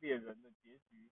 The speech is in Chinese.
猎人的结局，